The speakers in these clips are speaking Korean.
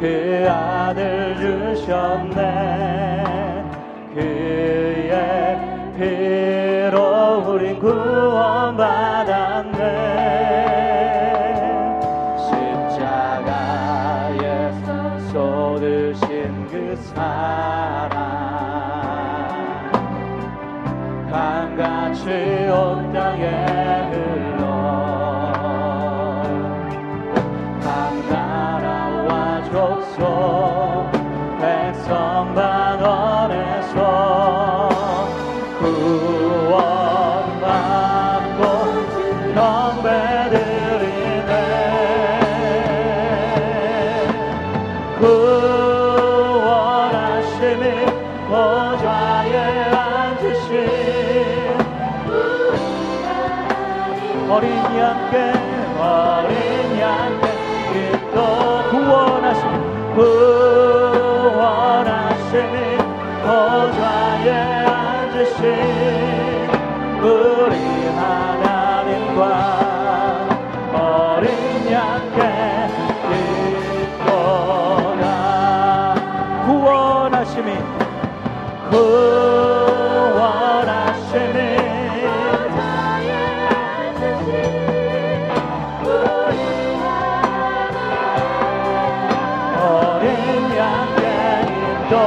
그 아들 주셨네. 그의 피로 우린 구원 보좌에 앉으신 어린이 양께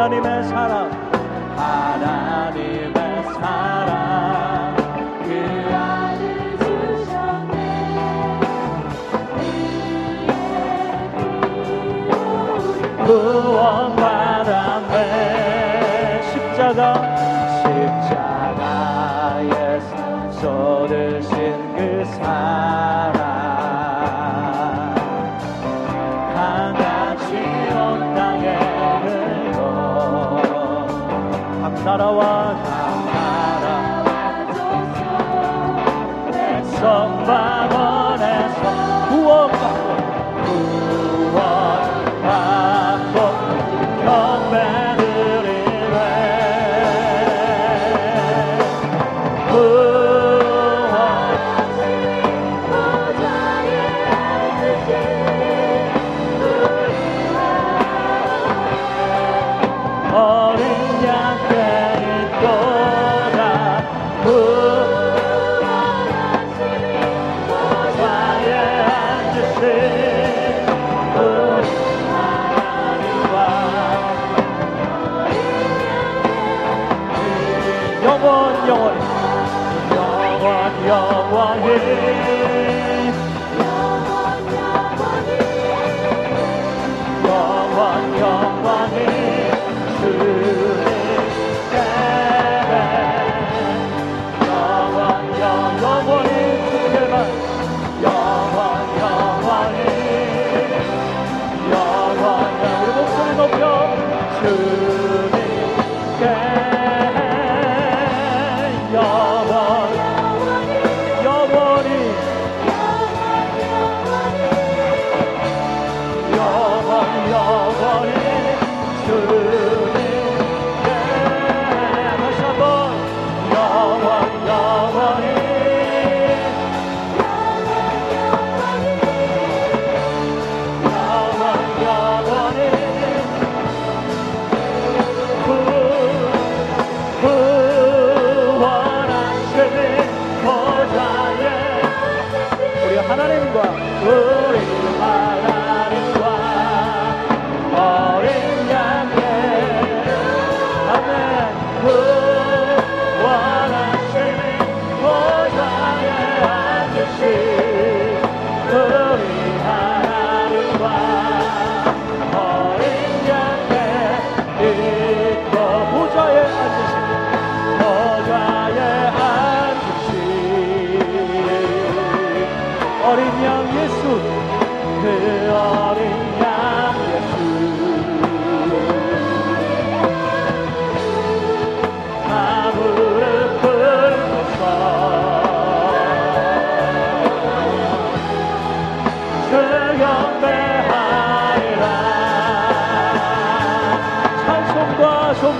하나님의 사랑. 하나님의 사랑. 그 아들 주셨네. 그 구원받았네 십자가. to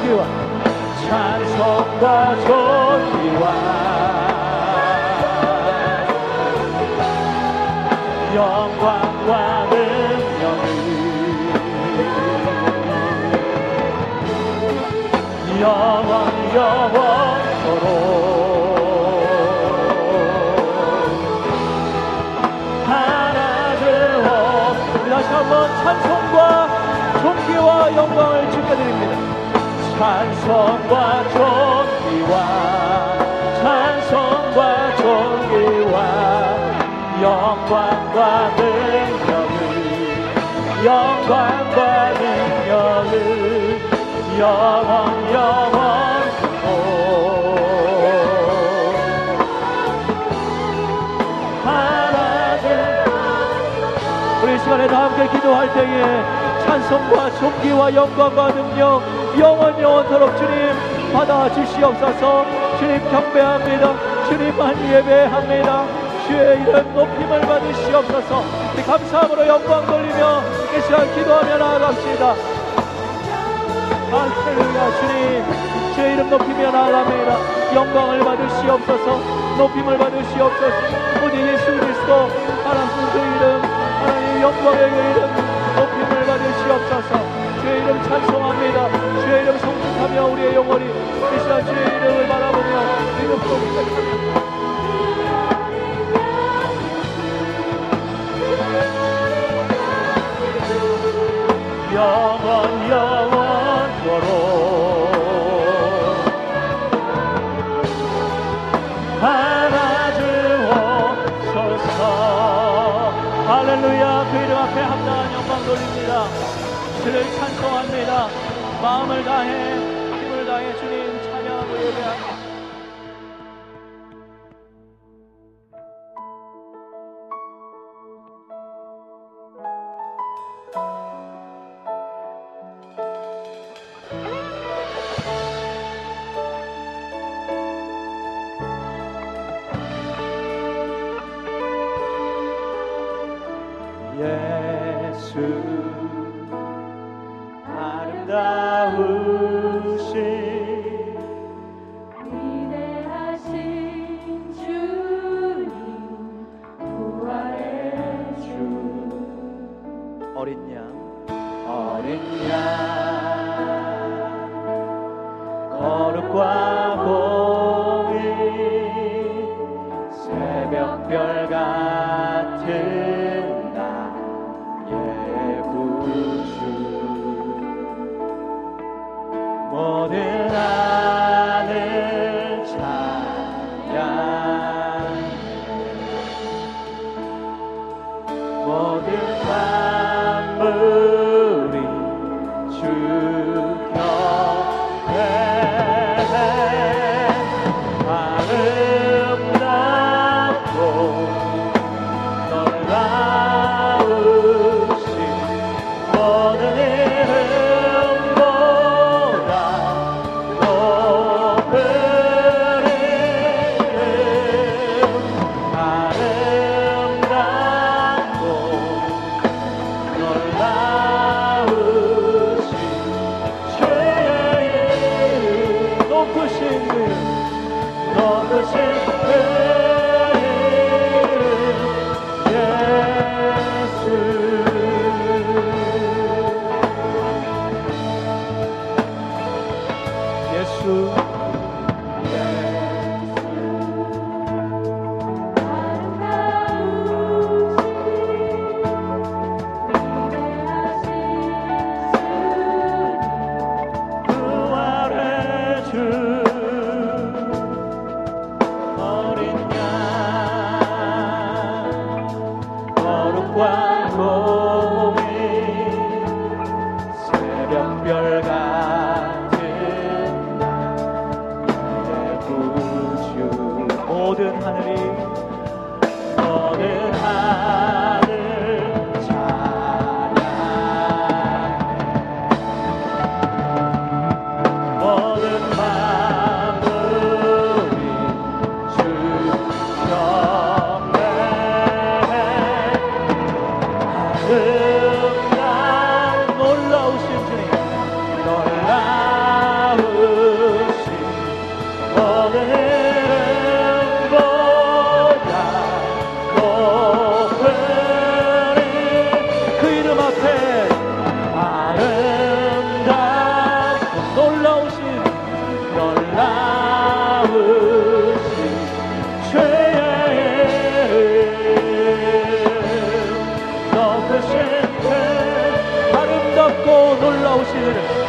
존귀와 찬송과 존귀와. 영광과 능력이. 영원 영원토록 찬송과 존귀와 영광을 주께 드립니다 찬송과 존귀와 찬송과 존귀와 영광과 능력을 영광과 능력을 영원 영원토록 하나 되 우리 이 시간에 다 함께 기도할 때에 찬송과 존귀와 영광과 능력 영원 영원토록 주님 받아 주시옵소서. 주님 경배합니다. 주님만 예배합니다. 주의 이름 높임을 받으시옵소서. 감사함으로 영광 돌리며 이 시간 기도하며 나아갑시다. 할렐루야 주님. 주의 이름 높이며 나아갑니다. 영광을 받으시옵소서. 높임을 받으시옵소서. 오직 예수 그리스도 하나님 그 이름 하나님 영광의 그 이름 높임을 받으시옵소서 주의 이름 찬송합니다. 주의 이름 성축하며 우리의 영혼이 이 시간 주의 이름을 바라보며 주를 찬송합니다. 마음을 다해 힘을 다해 주님 찬양하고 예배합니다 예수 모든 都是.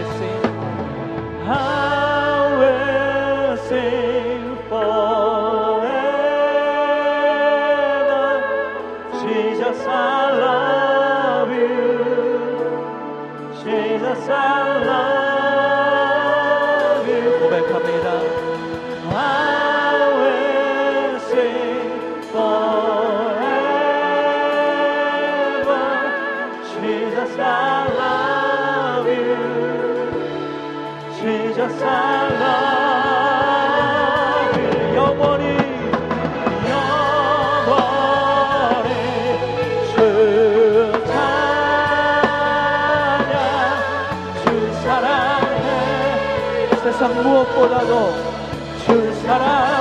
Mississippi. 세상 무엇보다도 주 사랑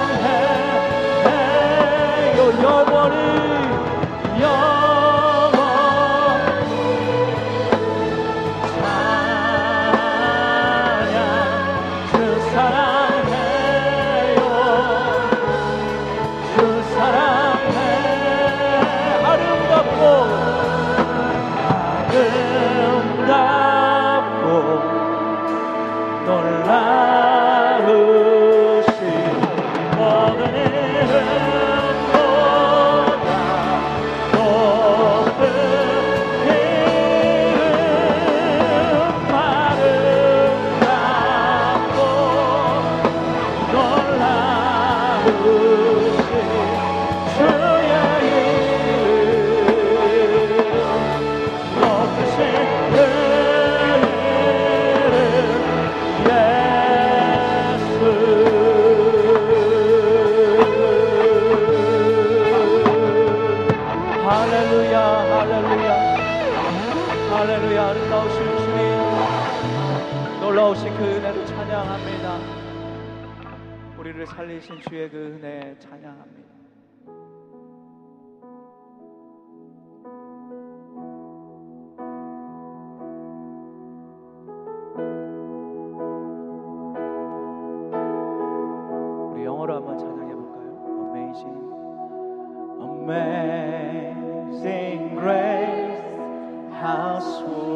주신 주의 그 은혜 찬양합니다. 우리 영어로 한번 찬양해 볼까요? Amazing, amazing grace, how sweet.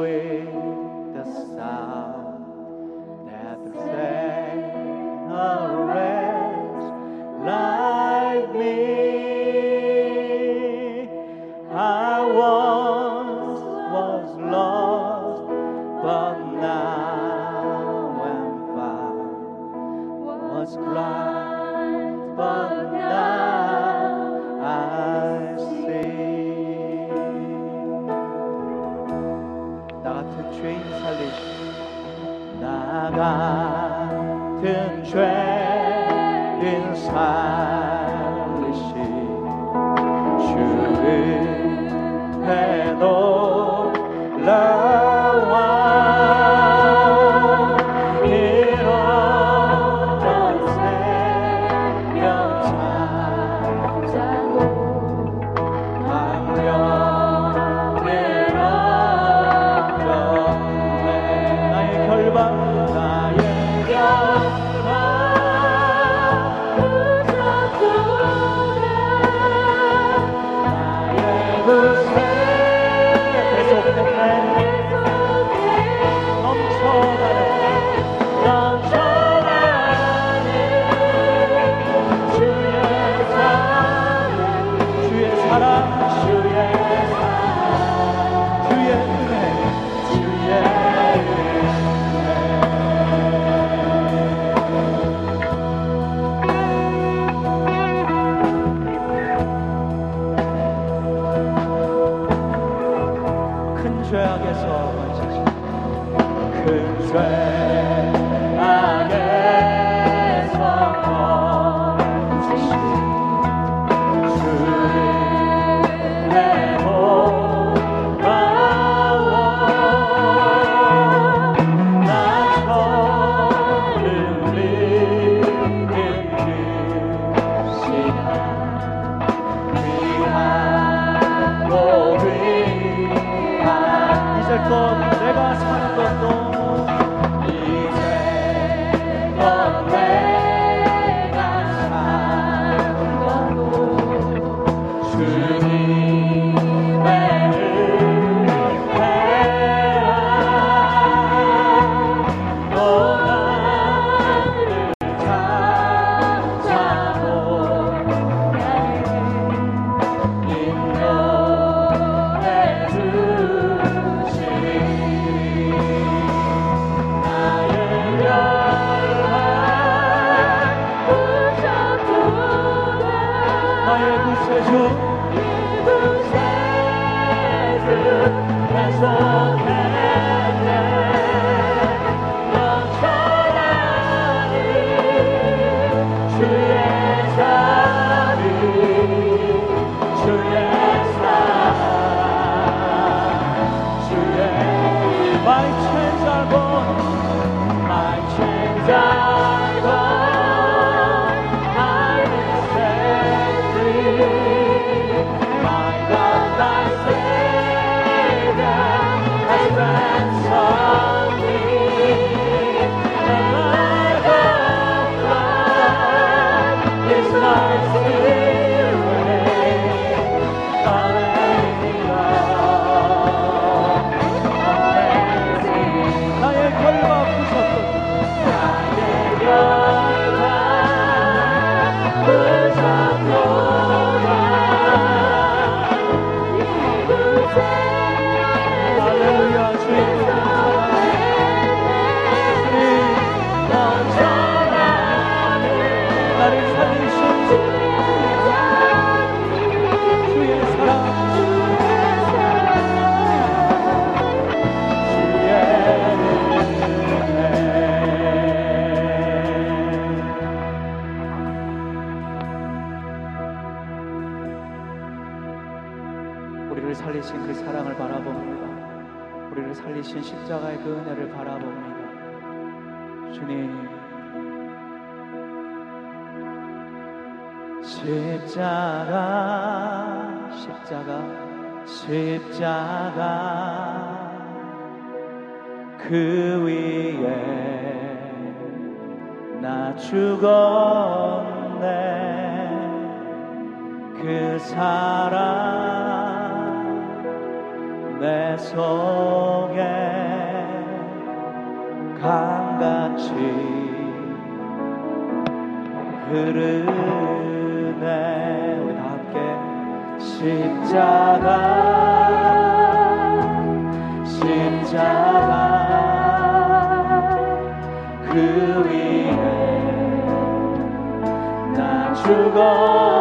as the 십자가의 그 은혜를 바라봅니다. 주님, 십자가, 십자가, 십자가, 그 위에 나 죽었네, 그 사랑 내 속에 강같이 흐르네 우리 다 함께 십자가 십자가 그 위에 나 죽어.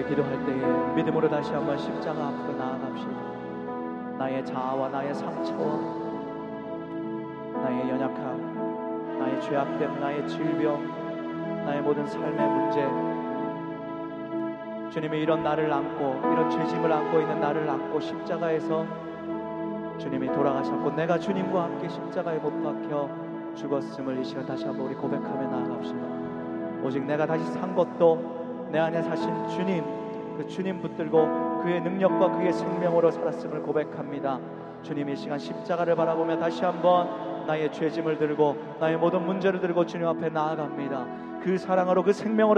우리 기도할 때에 믿음으로 다시 한번 십자가 앞으로 나아갑시다. 나의 자아와 나의 상처와 나의 연약함, 나의 죄악됨, 나의 질병, 나의 모든 삶의 문제. 주님이 이런 나를 안고 이런 죄짐을 안고 있는 나를 안고 십자가에서 주님이 돌아가셨고 내가 주님과 함께 십자가에 못 박혀 죽었음을 이 시간 다시 한번 우리 고백하며 나아갑시다. 오직 내가 다시 산 것도 내 안에 사신 주님 그 주님 붙들고 그의 능력과 그의 생명으로 살았음을 고백합니다. 주님 이 시간 십자가를 바라보며 다시 한번 나의 죄짐을 들고 나의 모든 문제를 들고 주님 앞에 나아갑니다. 그 사랑으로 그 생명으로